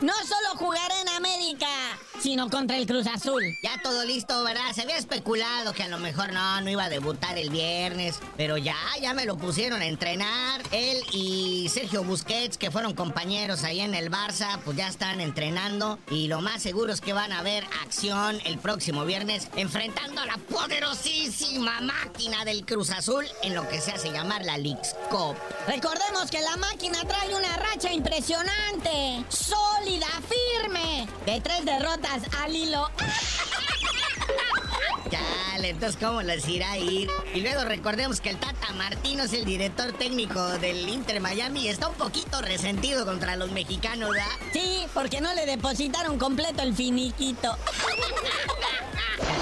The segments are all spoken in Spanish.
no solo jugará en América, sino contra el Cruz Azul. Ya todo listo, ¿verdad? Se había especulado que a lo mejor no, no iba a debutar el viernes, pero ya, ya me lo pusieron a entrenar. Él y Sergio Busquets, que fueron compañeros ahí en el Barça, pues ya están entrenando y lo más seguro es que van a ver acción el próximo viernes enfrentando a la poderosísima máquina del Cruz Azul en lo que se hace llamar la Leagues Cup. Recordemos que la máquina trae una racha impresionante, sólida, firme, de tres derrotas al hilo. Chale, entonces ¿cómo les irá a ir? Y luego recordemos que el Tata Martino es el director técnico del Inter Miami y está un poquito resentido contra los mexicanos, ¿verdad? Sí, porque no le depositaron completo el finiquito.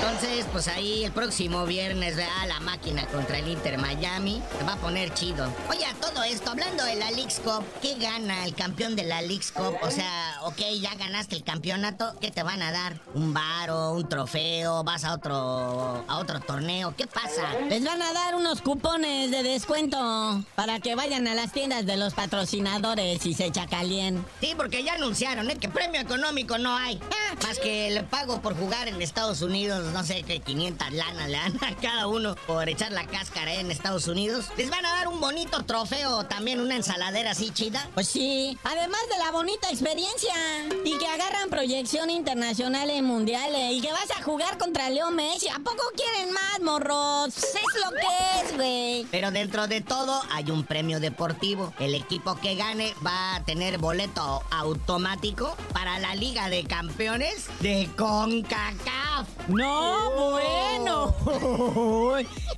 Entonces, pues ahí el próximo viernes, ¿verdad? La máquina contra el Inter Miami. Se va a poner chido. Oye, todo esto, hablando de la Leagues ¿qué gana el campeón de la Leagues Cup? O sea, ok, ya ganaste el campeonato, ¿qué te van a dar? ¿Un varo, un trofeo? ¿Vas a otro, a otro torneo? ¿Qué pasa? Les van a dar unos cupones de descuento para que vayan a las tiendas de los patrocinadores y se chacalien. Sí, porque ya anunciaron, ¿eh? Que premio económico no hay. Ah, más que el pago por jugar en Estados Unidos, no sé qué, 500 lanas le dan a cada uno por echar la cáscara ¿eh? en Estados Unidos. Les van a dar un bonito trofeo, también una ensaladera así chida. Pues sí, además de la bonita experiencia. Y que agarran proyección internacional en mundiales. Y que vas a jugar contra Leo Messi. ¿A poco quieren más, morros? Es lo que es, güey. Pero dentro de todo hay un premio deportivo. El equipo que gane va a tener boleto automático para la Liga de Campeones de CONCACAF. No, bueno.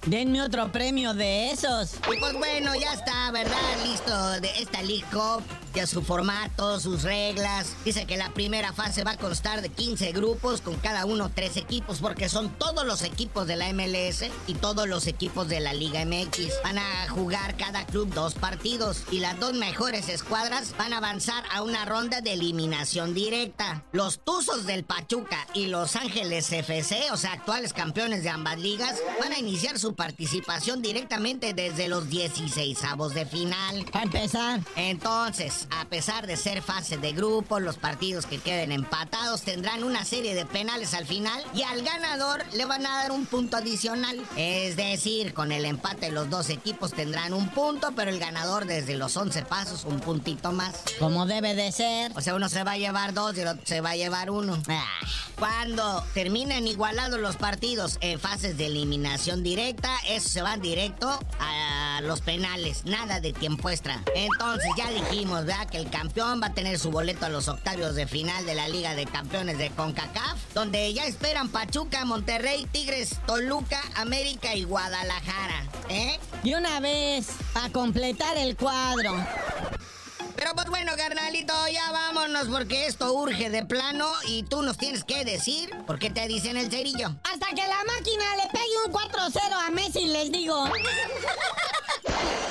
Denme otro premio de esos. Y pues bueno, ya está, ¿verdad? Listo de esta League Cup, ya su formato, sus reglas. Dice que la primera fase va a constar de 15 grupos, con cada uno tres equipos, porque son todos los equipos de la MLS y todos los equipos de la Liga MX. Van a jugar cada club dos partidos y las dos mejores escuadras van a avanzar a una ronda de eliminación directa. Los Tuzos del Pachuca y Los Ángeles FC, o sea, actuales campeones de ambas ligas, van a iniciar su participación directamente desde los 16 avos de final. A empezar. Entonces, a pesar de ser fase de grupo, los partidos que queden empatados tendrán una serie de penales al final y al ganador le van a dar un punto adicional. Es decir, con el empate los dos equipos tendrán un punto, pero el ganador desde los 11 pasos un puntito más. Como debe de ser. O sea, uno se va a llevar dos y el otro se va a llevar uno. Ah. Cuando terminen igualados los partidos en fases de eliminación directa, eso se va directo a los penales, nada de tiempo extra. Entonces ya dijimos, ¿verdad? Que el campeón va a tener su boleto a los octavios de final de la Liga de Campeones de CONCACAF, donde ya esperan Pachuca, Monterrey, Tigres, Toluca, América y Guadalajara. ¿Eh? Y una vez, a completar el cuadro. Bueno, carnalito, ya vámonos porque esto urge de plano y tú nos tienes que decir por qué te dicen el cerillo. Hasta que la máquina le pegue un 4-0 a Messi, les digo.